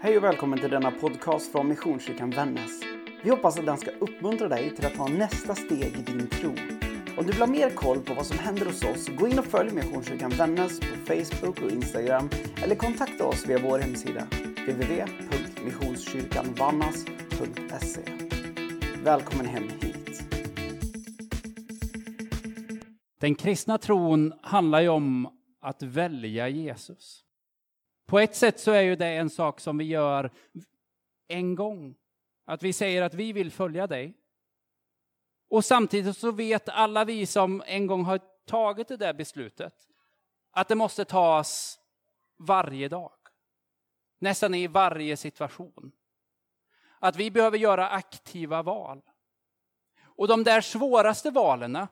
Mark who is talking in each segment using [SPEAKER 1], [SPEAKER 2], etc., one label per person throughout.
[SPEAKER 1] Hej och välkommen till denna podcast från Missionskyrkan Vännäs. Vi hoppas att den ska uppmuntra dig till att ta nästa steg i din tro. Om du vill ha mer koll på vad som händer hos oss, gå in och följ Missionskyrkan Vännäs på Facebook och Instagram eller kontakta oss via vår hemsida www.missionskyrkanvannas.se. Välkommen hem hit.
[SPEAKER 2] Den kristna tron handlar ju om att välja Jesus. På ett sätt så är ju det en sak som vi gör en gång. Att vi säger att vi vill följa dig. Och samtidigt så vet alla vi som en gång har tagit det där beslutet att det måste tas varje dag. Nästan i varje situation. Att vi behöver göra aktiva val. Och de där svåraste valen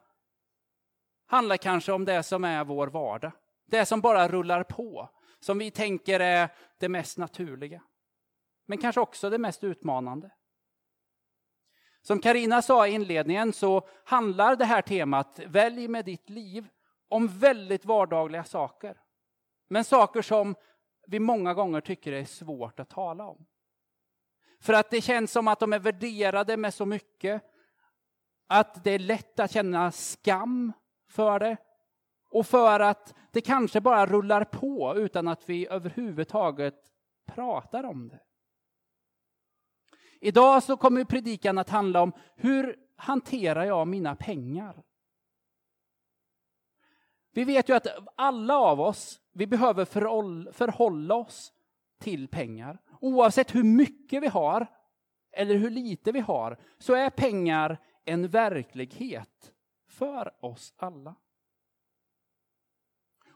[SPEAKER 2] handlar kanske om det som är vår vardag. Det som bara rullar på som vi tänker är det mest naturliga. Men kanske också det mest utmanande. Som Karina sa i inledningen så handlar det här temat, Välj med ditt liv, om väldigt vardagliga saker. Men saker som vi många gånger tycker är svårt att tala om. För att det känns som att de är värderade med så mycket. Att det är lätt att känna skam för det. Och för att det kanske bara rullar på utan att vi överhuvudtaget pratar om det. Idag så kommer predikan att handla om hur hanterar jag mina pengar? Vi vet ju att alla av oss, vi behöver förhålla oss till pengar. Oavsett hur mycket vi har eller hur lite vi har, så är pengar en verklighet för oss alla.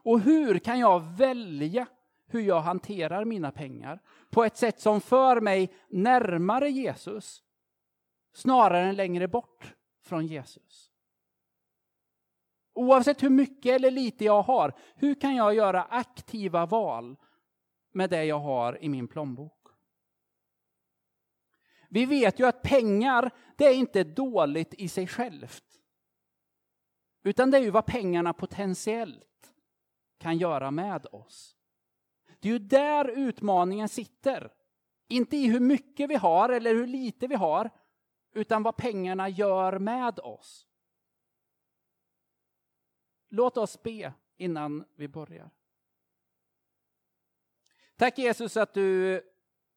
[SPEAKER 2] Och hur kan jag välja hur jag hanterar mina pengar på ett sätt som för mig närmare Jesus snarare än längre bort från Jesus? Oavsett hur mycket eller lite jag har, hur kan jag göra aktiva val med det jag har i min plånbok? Vi vet ju att pengar, det är inte dåligt i sig självt. Utan det är ju vad pengarna potentiellt kan göra med oss. Det är ju där utmaningen sitter. Inte i hur mycket vi har eller hur lite vi har, utan vad pengarna gör med oss. Låt oss be innan vi börjar. Tack Jesus att du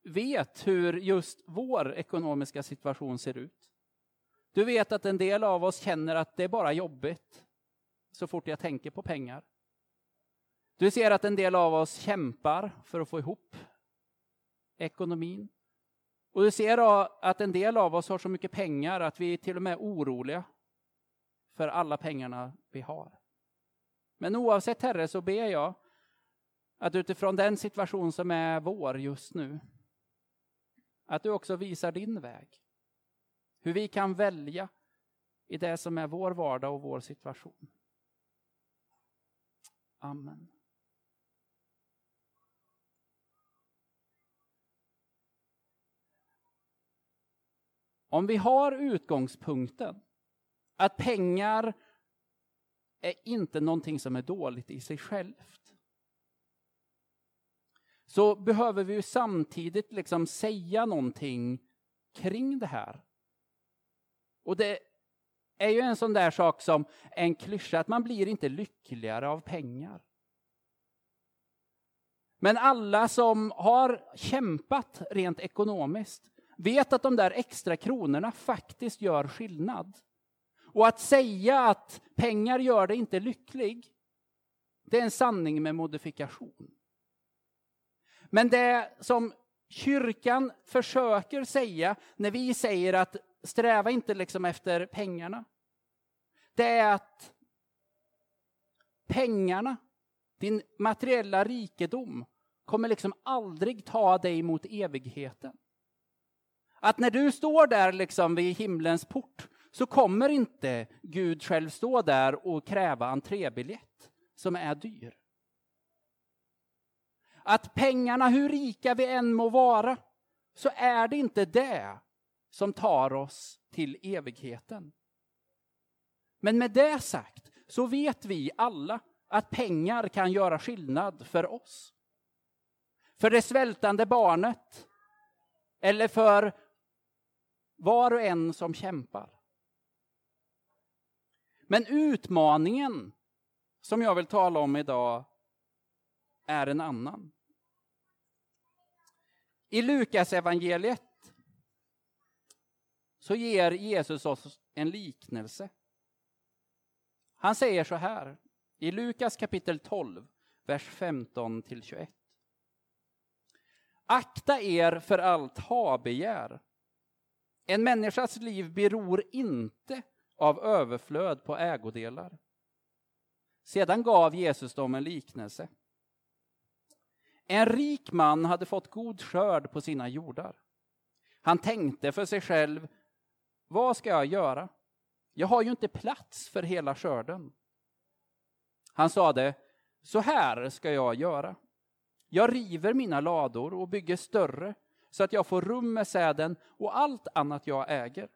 [SPEAKER 2] vet hur just vår ekonomiska situation ser ut. Du vet att en del av oss känner att det är bara jobbigt så fort jag tänker på pengar. Du ser att en del av oss kämpar för att få ihop ekonomin. Och du ser att en del av oss har så mycket pengar att vi till och med är oroliga för alla pengarna vi har. Men oavsett Herre så ber jag att utifrån den situation som är vår just nu, att du också visar din väg. Hur vi kan välja i det som är vår vardag och vår situation. Amen. Om vi har utgångspunkten att pengar är inte någonting som är dåligt i sig självt. Så behöver vi ju samtidigt liksom säga någonting kring det här. Och det är ju en sån där sak som en klyscha, att man blir inte lyckligare av pengar. Men alla som har kämpat rent ekonomiskt vet att de där extra kronorna faktiskt gör skillnad. Och att säga att pengar gör dig inte lycklig, det är en sanning med modifikation. Men det som kyrkan försöker säga när vi säger att sträva inte liksom efter pengarna, det är att pengarna, din materiella rikedom, kommer liksom aldrig ta dig mot evigheten. Att när du står där liksom vid himlens port så kommer inte Gud själv stå där och kräva entrébiljett som är dyr. Att pengarna, hur rika vi än må vara, så är det inte det som tar oss till evigheten. Men med det sagt så vet vi alla att pengar kan göra skillnad för oss. för det svältande barnet eller för var och en som kämpar. Men utmaningen som jag vill tala om idag är en annan. I Lukas evangeliet så ger Jesus oss en liknelse. Han säger så här i Lukas kapitel 12, vers 15 till 21. Akta er för allt habegär. En människas liv beror inte av överflöd på ägodelar. Sedan gav Jesus dem en liknelse. En rik man hade fått god skörd på sina jordar. Han tänkte för sig själv, vad ska jag göra? Jag har ju inte plats för hela skörden. Han sade, så här ska jag göra. Jag river mina lador och bygger större så att jag får rum med säden och allt annat jag äger.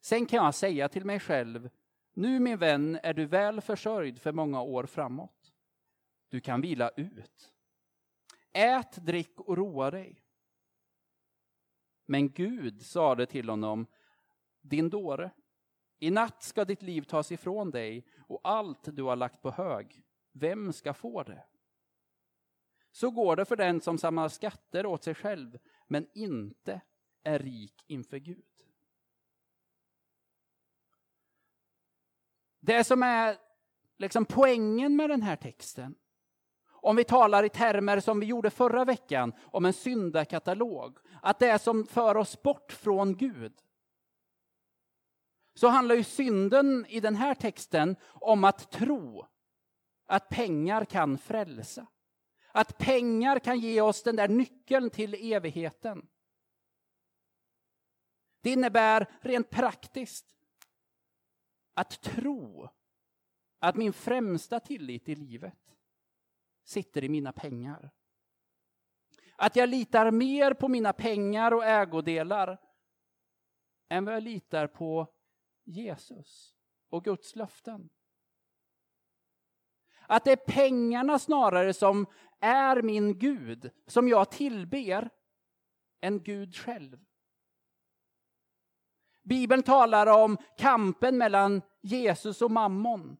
[SPEAKER 2] Sen kan jag säga till mig själv, nu min vän är du väl försörjd för många år framåt. Du kan vila ut. Ät, drick och roa dig. Men Gud sade till honom, din dåre, i natt ska ditt liv tas ifrån dig och allt du har lagt på hög. Vem ska få det? Så går det för den som samlar skatter åt sig själv, men inte är rik inför Gud. Det som är liksom poängen med den här texten, om vi talar i termer som vi gjorde förra veckan om en syndakatalog, att det är som för oss bort från Gud. Så handlar ju synden i den här texten om att tro att pengar kan frälsa. Att pengar kan ge oss den där nyckeln till evigheten. Det innebär rent praktiskt att tro att min främsta tillit i livet sitter i mina pengar. Att jag litar mer på mina pengar och ägodelar än vad jag litar på Jesus och Guds löften. Att det är pengarna snarare som är min Gud, som jag tillber, än Gud själv. Bibeln talar om kampen mellan Jesus och mammon.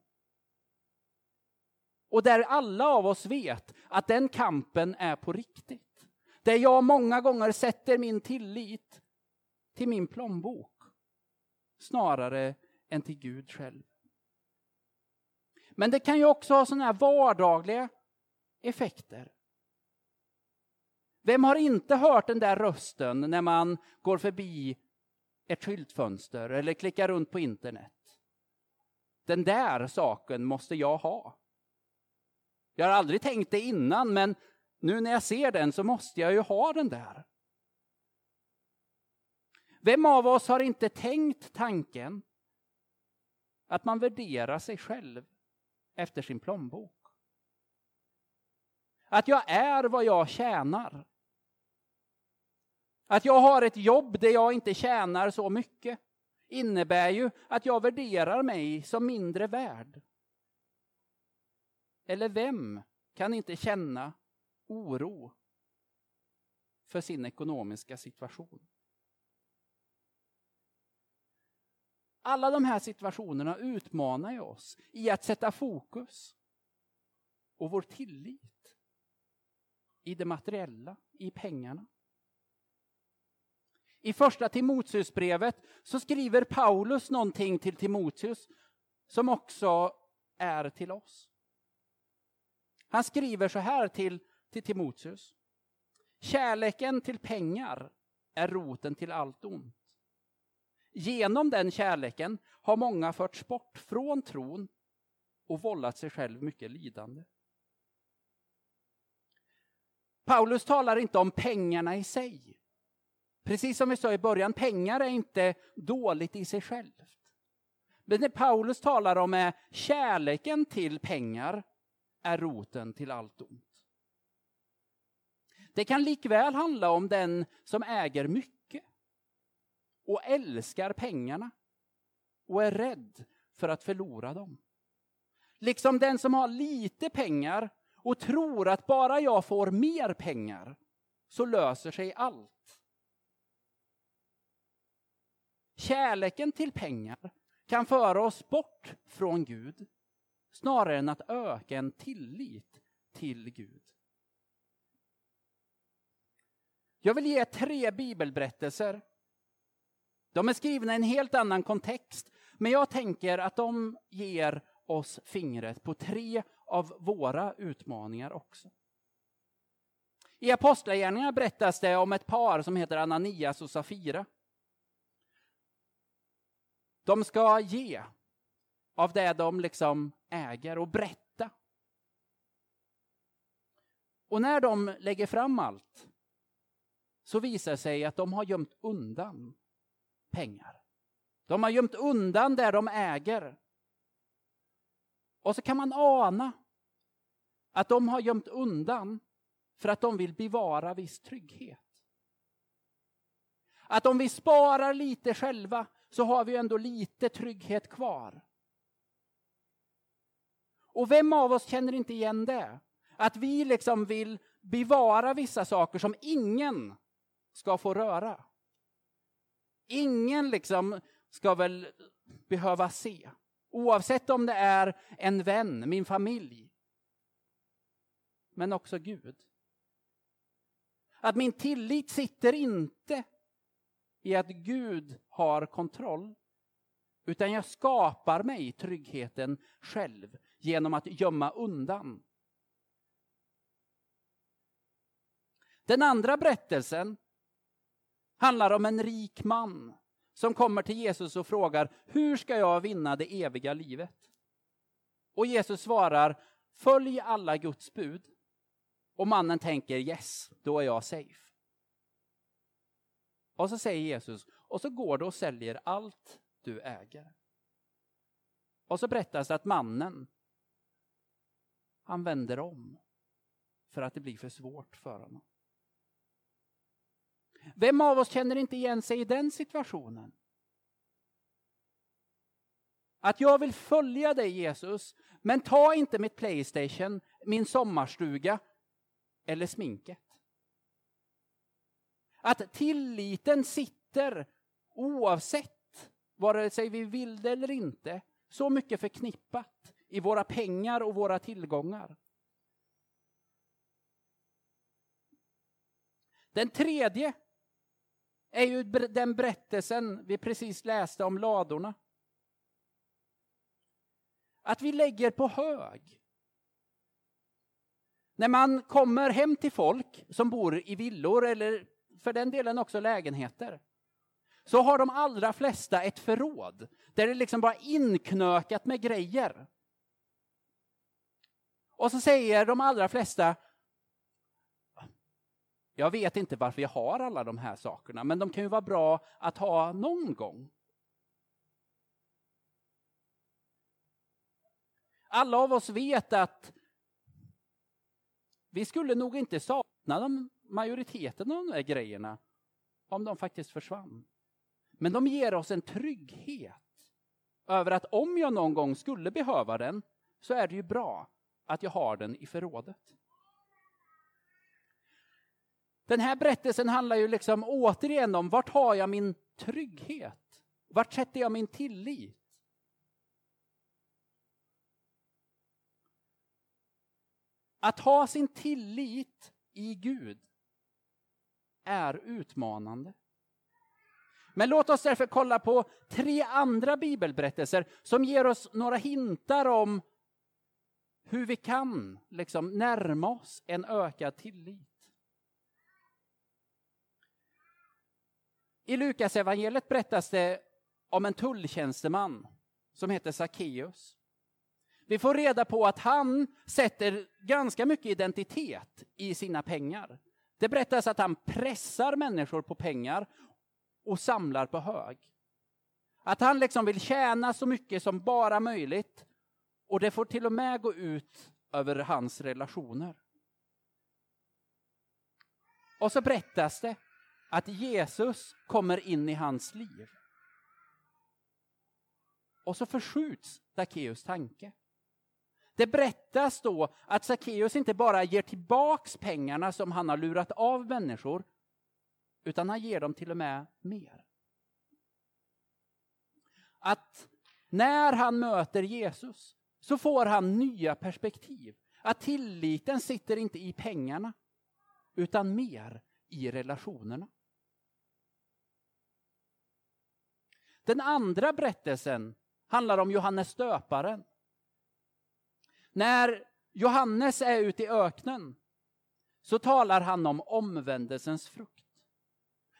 [SPEAKER 2] Och där alla av oss vet att den kampen är på riktigt. Där jag många gånger sätter min tillit till min plånbok snarare än till Gud själv. Men det kan ju också ha sådana här vardagliga effekter. Vem har inte hört den där rösten när man går förbi ett skyltfönster eller klickar runt på internet? Den där saken måste jag ha. Jag har aldrig tänkt det innan, men nu när jag ser den så måste jag ju ha den där. Vem av oss har inte tänkt tanken att man värderar sig själv efter sin plånbok? Att jag är vad jag tjänar. Att jag har ett jobb där jag inte tjänar så mycket innebär ju att jag värderar mig som mindre värd. Eller vem kan inte känna oro för sin ekonomiska situation? Alla de här situationerna utmanar ju oss i att sätta fokus och vår tillit i det materiella, i pengarna. I första Timoteusbrevet så skriver Paulus någonting till Timoteus som också är till oss. Han skriver så här till, till Timoteus. Kärleken till pengar är roten till allt ont. Genom den kärleken har många förts bort från tron och vållat sig själv mycket lidande. Paulus talar inte om pengarna i sig. Precis som vi sa i början, pengar är inte dåligt i sig självt. Men det Paulus talar om är kärleken till pengar är roten till allt ont. Det kan likväl handla om den som äger mycket och älskar pengarna och är rädd för att förlora dem. Liksom den som har lite pengar och tror att bara jag får mer pengar så löser sig allt. Kärleken till pengar kan föra oss bort från Gud snarare än att öka en tillit till Gud. Jag vill ge tre bibelberättelser. De är skrivna i en helt annan kontext, men jag tänker att de ger oss fingret på tre av våra utmaningar också. I Apostlagärningarna berättas det om ett par som heter Ananias och Safira. De ska ge av det de liksom äger och berätta. Och när de lägger fram allt så visar det sig att de har gömt undan pengar. De har gömt undan det de äger. Och så kan man ana att de har gömt undan för att de vill bevara viss trygghet. Att om vi sparar lite själva så har vi ändå lite trygghet kvar. Och vem av oss känner inte igen det? Att vi liksom vill bevara vissa saker som ingen ska få röra. Ingen liksom ska väl behöva se. Oavsett om det är en vän, min familj. Men också Gud. Att min tillit sitter inte i att Gud har kontroll. Utan jag skapar mig tryggheten själv genom att gömma undan. Den andra berättelsen handlar om en rik man som kommer till Jesus och frågar hur ska jag vinna det eviga livet? Och Jesus svarar följ alla Guds bud. Och mannen tänker yes, då är jag safe. Och så säger Jesus, och så går du och säljer allt du äger. Och så berättas det att mannen, han vänder om för att det blir för svårt för honom. Vem av oss känner inte igen sig i den situationen? Att jag vill följa dig Jesus, men ta inte mitt Playstation, min sommarstuga eller sminket. Att tilliten sitter oavsett vare sig vi vill det eller inte, så mycket förknippat i våra pengar och våra tillgångar. Den tredje är ju den berättelsen vi precis läste om ladorna. Att vi lägger på hög. När man kommer hem till folk som bor i villor eller för den delen också lägenheter, så har de allra flesta ett förråd där det liksom bara är inknökat med grejer. Och så säger de allra flesta, jag vet inte varför jag har alla de här sakerna, men de kan ju vara bra att ha någon gång. Alla av oss vet att vi skulle nog inte sakna de majoriteten av de här grejerna om de faktiskt försvann. Men de ger oss en trygghet över att om jag någon gång skulle behöva den så är det ju bra att jag har den i förrådet. Den här berättelsen handlar ju liksom återigen om vart har jag min trygghet? Vart sätter jag min tillit? Att ha sin tillit i Gud är utmanande. Men låt oss därför kolla på tre andra bibelberättelser som ger oss några hintar om hur vi kan liksom närma oss en ökad tillit. I Lukas evangeliet berättas det om en tulltjänsteman som heter Sackeus. Vi får reda på att han sätter ganska mycket identitet i sina pengar. Det berättas att han pressar människor på pengar och samlar på hög. Att han liksom vill tjäna så mycket som bara möjligt och det får till och med gå ut över hans relationer. Och så berättas det att Jesus kommer in i hans liv. Och så förskjuts Sackeus tanke. Det berättas då att Sackeus inte bara ger tillbaks pengarna som han har lurat av människor, utan han ger dem till och med mer. Att när han möter Jesus så får han nya perspektiv. Att tilliten sitter inte i pengarna, utan mer i relationerna. Den andra berättelsen handlar om Johannes döparen. När Johannes är ute i öknen så talar han om omvändelsens frukt.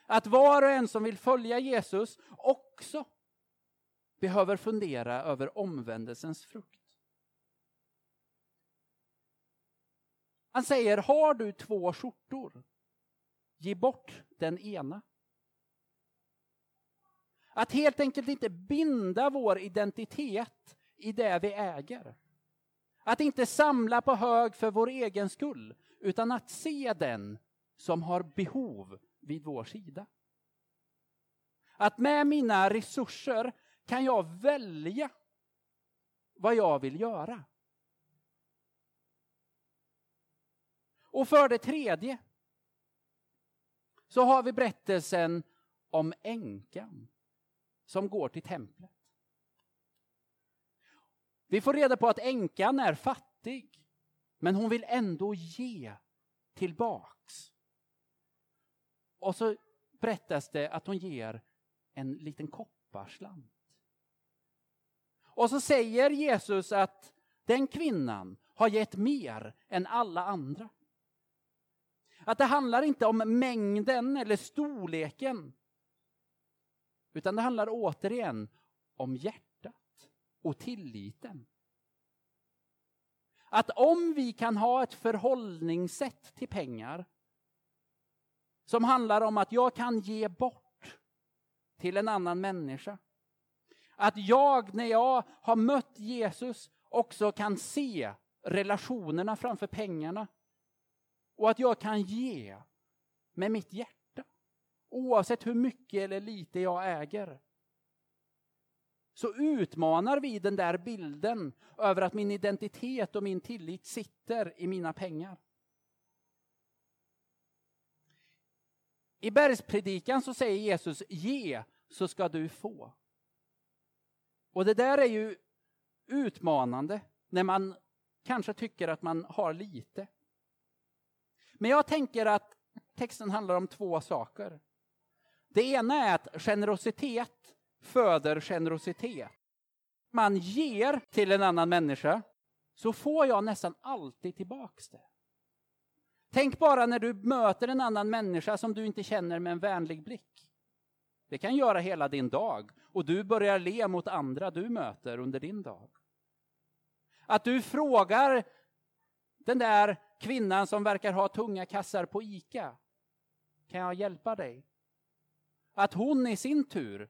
[SPEAKER 2] Att var och en som vill följa Jesus också behöver fundera över omvändelsens frukt. Han säger, har du två skjortor, ge bort den ena. Att helt enkelt inte binda vår identitet i det vi äger. Att inte samla på hög för vår egen skull, utan att se den som har behov vid vår sida. Att med mina resurser kan jag välja vad jag vill göra. Och för det tredje så har vi berättelsen om änkan som går till templet. Vi får reda på att änkan är fattig, men hon vill ändå ge tillbaks. Och så berättas det att hon ger en liten kopparslant. Och så säger Jesus att den kvinnan har gett mer än alla andra. Att det handlar inte om mängden eller storleken. Utan det handlar återigen om hjärtat och tilliten. Att om vi kan ha ett förhållningssätt till pengar som handlar om att jag kan ge bort till en annan människa. Att jag, när jag har mött Jesus, också kan se relationerna framför pengarna. Och att jag kan ge med mitt hjärta. Oavsett hur mycket eller lite jag äger. Så utmanar vi den där bilden över att min identitet och min tillit sitter i mina pengar. I bergspredikan så säger Jesus ge så ska du få. Och det där är ju utmanande när man kanske tycker att man har lite. Men jag tänker att texten handlar om två saker. Det ena är att generositet föder generositet. Man ger till en annan människa så får jag nästan alltid tillbaks det. Tänk bara när du möter en annan människa som du inte känner med en vänlig blick. Det kan göra hela din dag och du börjar le mot andra du möter under din dag. Att du frågar den där kvinnan som verkar ha tunga kassar på ICA. Kan jag hjälpa dig? Att hon i sin tur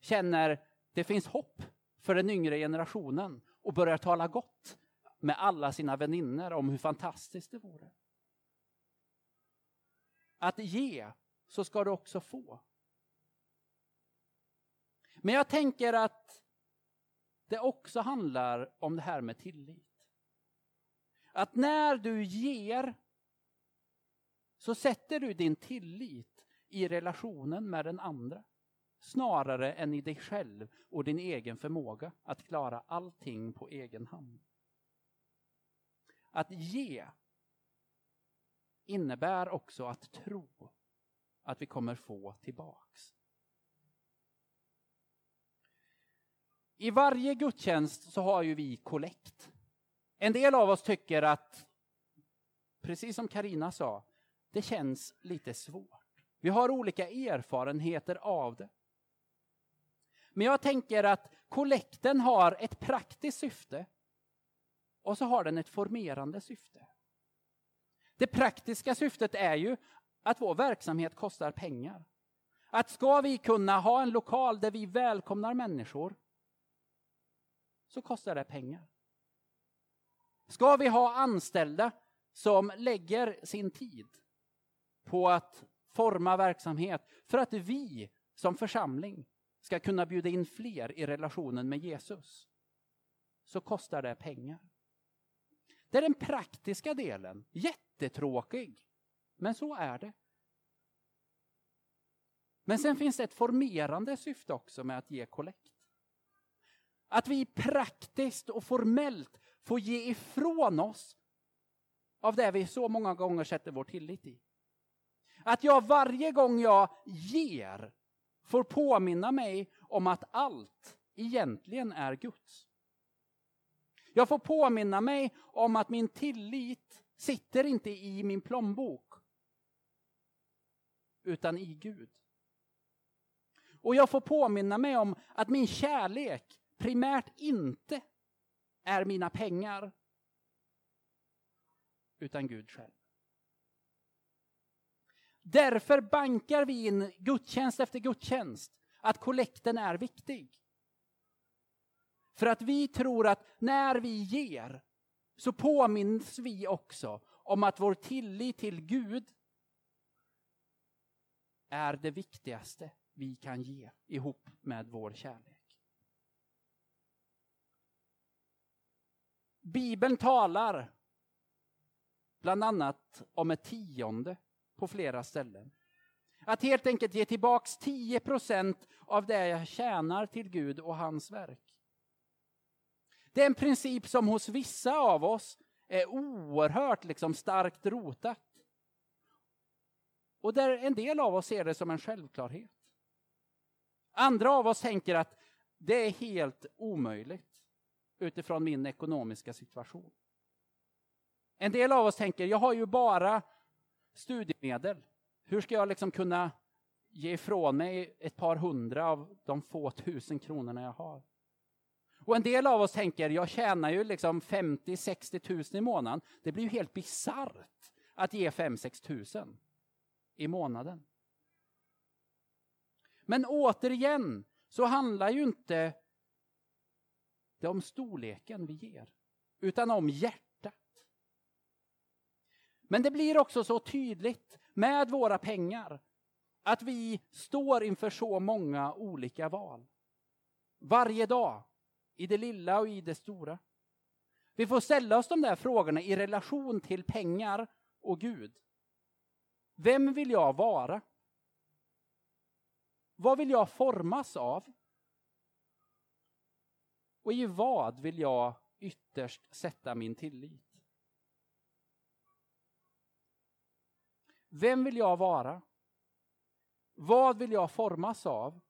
[SPEAKER 2] känner det finns hopp för den yngre generationen och börjar tala gott med alla sina vänner om hur fantastiskt det vore. Att ge så ska du också få. Men jag tänker att det också handlar om det här med tillit. Att när du ger så sätter du din tillit i relationen med den andra snarare än i dig själv och din egen förmåga att klara allting på egen hand. Att ge innebär också att tro att vi kommer få tillbaks. I varje gudstjänst så har ju vi kollekt. En del av oss tycker att, precis som Karina sa, det känns lite svårt. Vi har olika erfarenheter av det. Men jag tänker att kollekten har ett praktiskt syfte och så har den ett formerande syfte. Det praktiska syftet är ju att vår verksamhet kostar pengar. Att ska vi kunna ha en lokal där vi välkomnar människor så kostar det pengar. Ska vi ha anställda som lägger sin tid på att forma verksamhet för att vi som församling ska kunna bjuda in fler i relationen med Jesus så kostar det pengar. Det är den praktiska delen. Jättetråkig. Men så är det. Men sen finns det ett formerande syfte också med att ge kollekt. Att vi praktiskt och formellt får ge ifrån oss av det vi så många gånger sätter vår tillit i. Att jag varje gång jag ger får påminna mig om att allt egentligen är Guds. Jag får påminna mig om att min tillit sitter inte i min plånbok utan i Gud. Och jag får påminna mig om att min kärlek primärt inte är mina pengar utan Gud själv. Därför bankar vi in gudstjänst efter gudstjänst att kollekten är viktig. För att vi tror att när vi ger så påminns vi också om att vår tillit till Gud är det viktigaste vi kan ge ihop med vår kärlek. Bibeln talar bland annat om ett tionde på flera ställen. Att helt enkelt ge tillbaks 10 av det jag tjänar till Gud och hans verk. Det är en princip som hos vissa av oss är oerhört liksom starkt rotat. Och där en del av oss ser det som en självklarhet. Andra av oss tänker att det är helt omöjligt utifrån min ekonomiska situation. En del av oss tänker, jag har ju bara studiemedel. Hur ska jag liksom kunna ge ifrån mig ett par hundra av de få tusen kronorna jag har? Och en del av oss tänker, jag tjänar ju liksom 50-60 tusen i månaden. Det blir ju helt bisarrt att ge 5-6 tusen i månaden. Men återigen så handlar ju inte det om storleken vi ger, utan om hjärtat. Men det blir också så tydligt med våra pengar att vi står inför så många olika val. Varje dag, i det lilla och i det stora. Vi får ställa oss de där frågorna i relation till pengar och Gud. Vem vill jag vara? Vad vill jag formas av? Och i vad vill jag ytterst sätta min tillit? Vem vill jag vara? Vad vill jag formas av?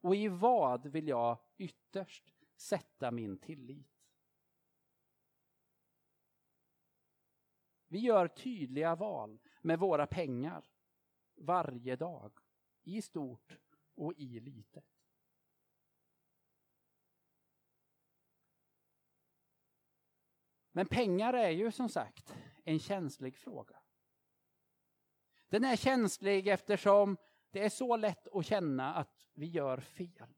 [SPEAKER 2] Och i vad vill jag ytterst sätta min tillit? Vi gör tydliga val med våra pengar varje dag, i stort och i litet. Men pengar är ju som sagt en känslig fråga. Den är känslig eftersom det är så lätt att känna att vi gör fel.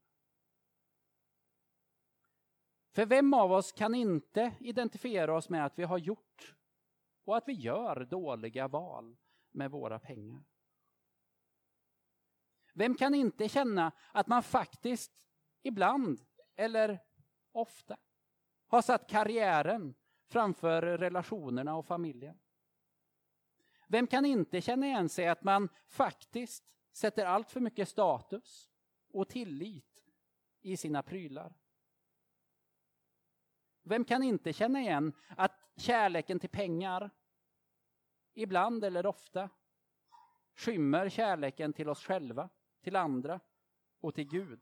[SPEAKER 2] För vem av oss kan inte identifiera oss med att vi har gjort och att vi gör dåliga val med våra pengar? Vem kan inte känna att man faktiskt ibland, eller ofta, har satt karriären framför relationerna och familjen? Vem kan inte känna igen sig att man faktiskt sätter allt för mycket status och tillit i sina prylar? Vem kan inte känna igen att kärleken till pengar ibland eller ofta skymmer kärleken till oss själva, till andra och till Gud?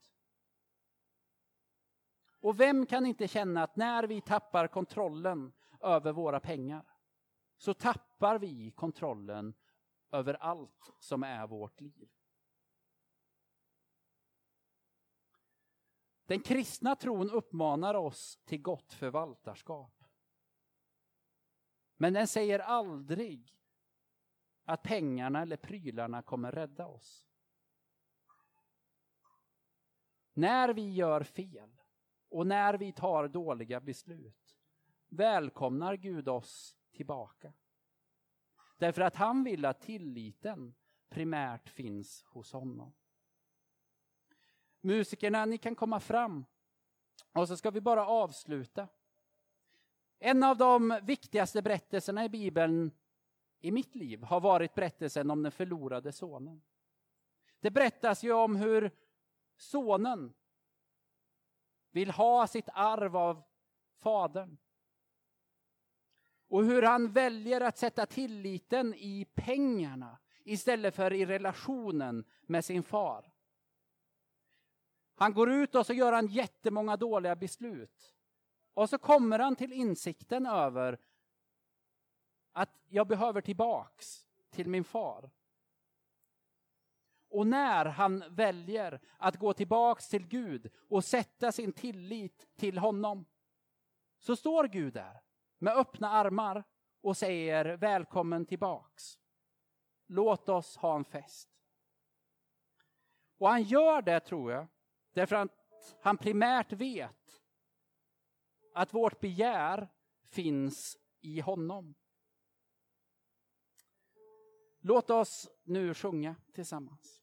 [SPEAKER 2] Och vem kan inte känna att när vi tappar kontrollen över våra pengar så tappar vi kontrollen över allt som är vårt liv. Den kristna tron uppmanar oss till gott förvaltarskap. Men den säger aldrig att pengarna eller prylarna kommer rädda oss. När vi gör fel och när vi tar dåliga beslut välkomnar Gud oss tillbaka. Därför att han vill att tilliten primärt finns hos honom. Musikerna, ni kan komma fram. Och så ska vi bara avsluta. En av de viktigaste berättelserna i Bibeln i mitt liv har varit berättelsen om den förlorade sonen. Det berättas ju om hur sonen vill ha sitt arv av fadern. Och hur han väljer att sätta tilliten i pengarna istället för i relationen med sin far. Han går ut och så gör han jättemånga dåliga beslut. Och så kommer han till insikten över att jag behöver tillbaks till min far. Och när han väljer att gå tillbaks till Gud och sätta sin tillit till honom så står Gud där med öppna armar och säger välkommen tillbaks. Låt oss ha en fest. Och han gör det, tror jag, därför att han primärt vet att vårt begär finns i honom. Låt oss nu sjunga tillsammans.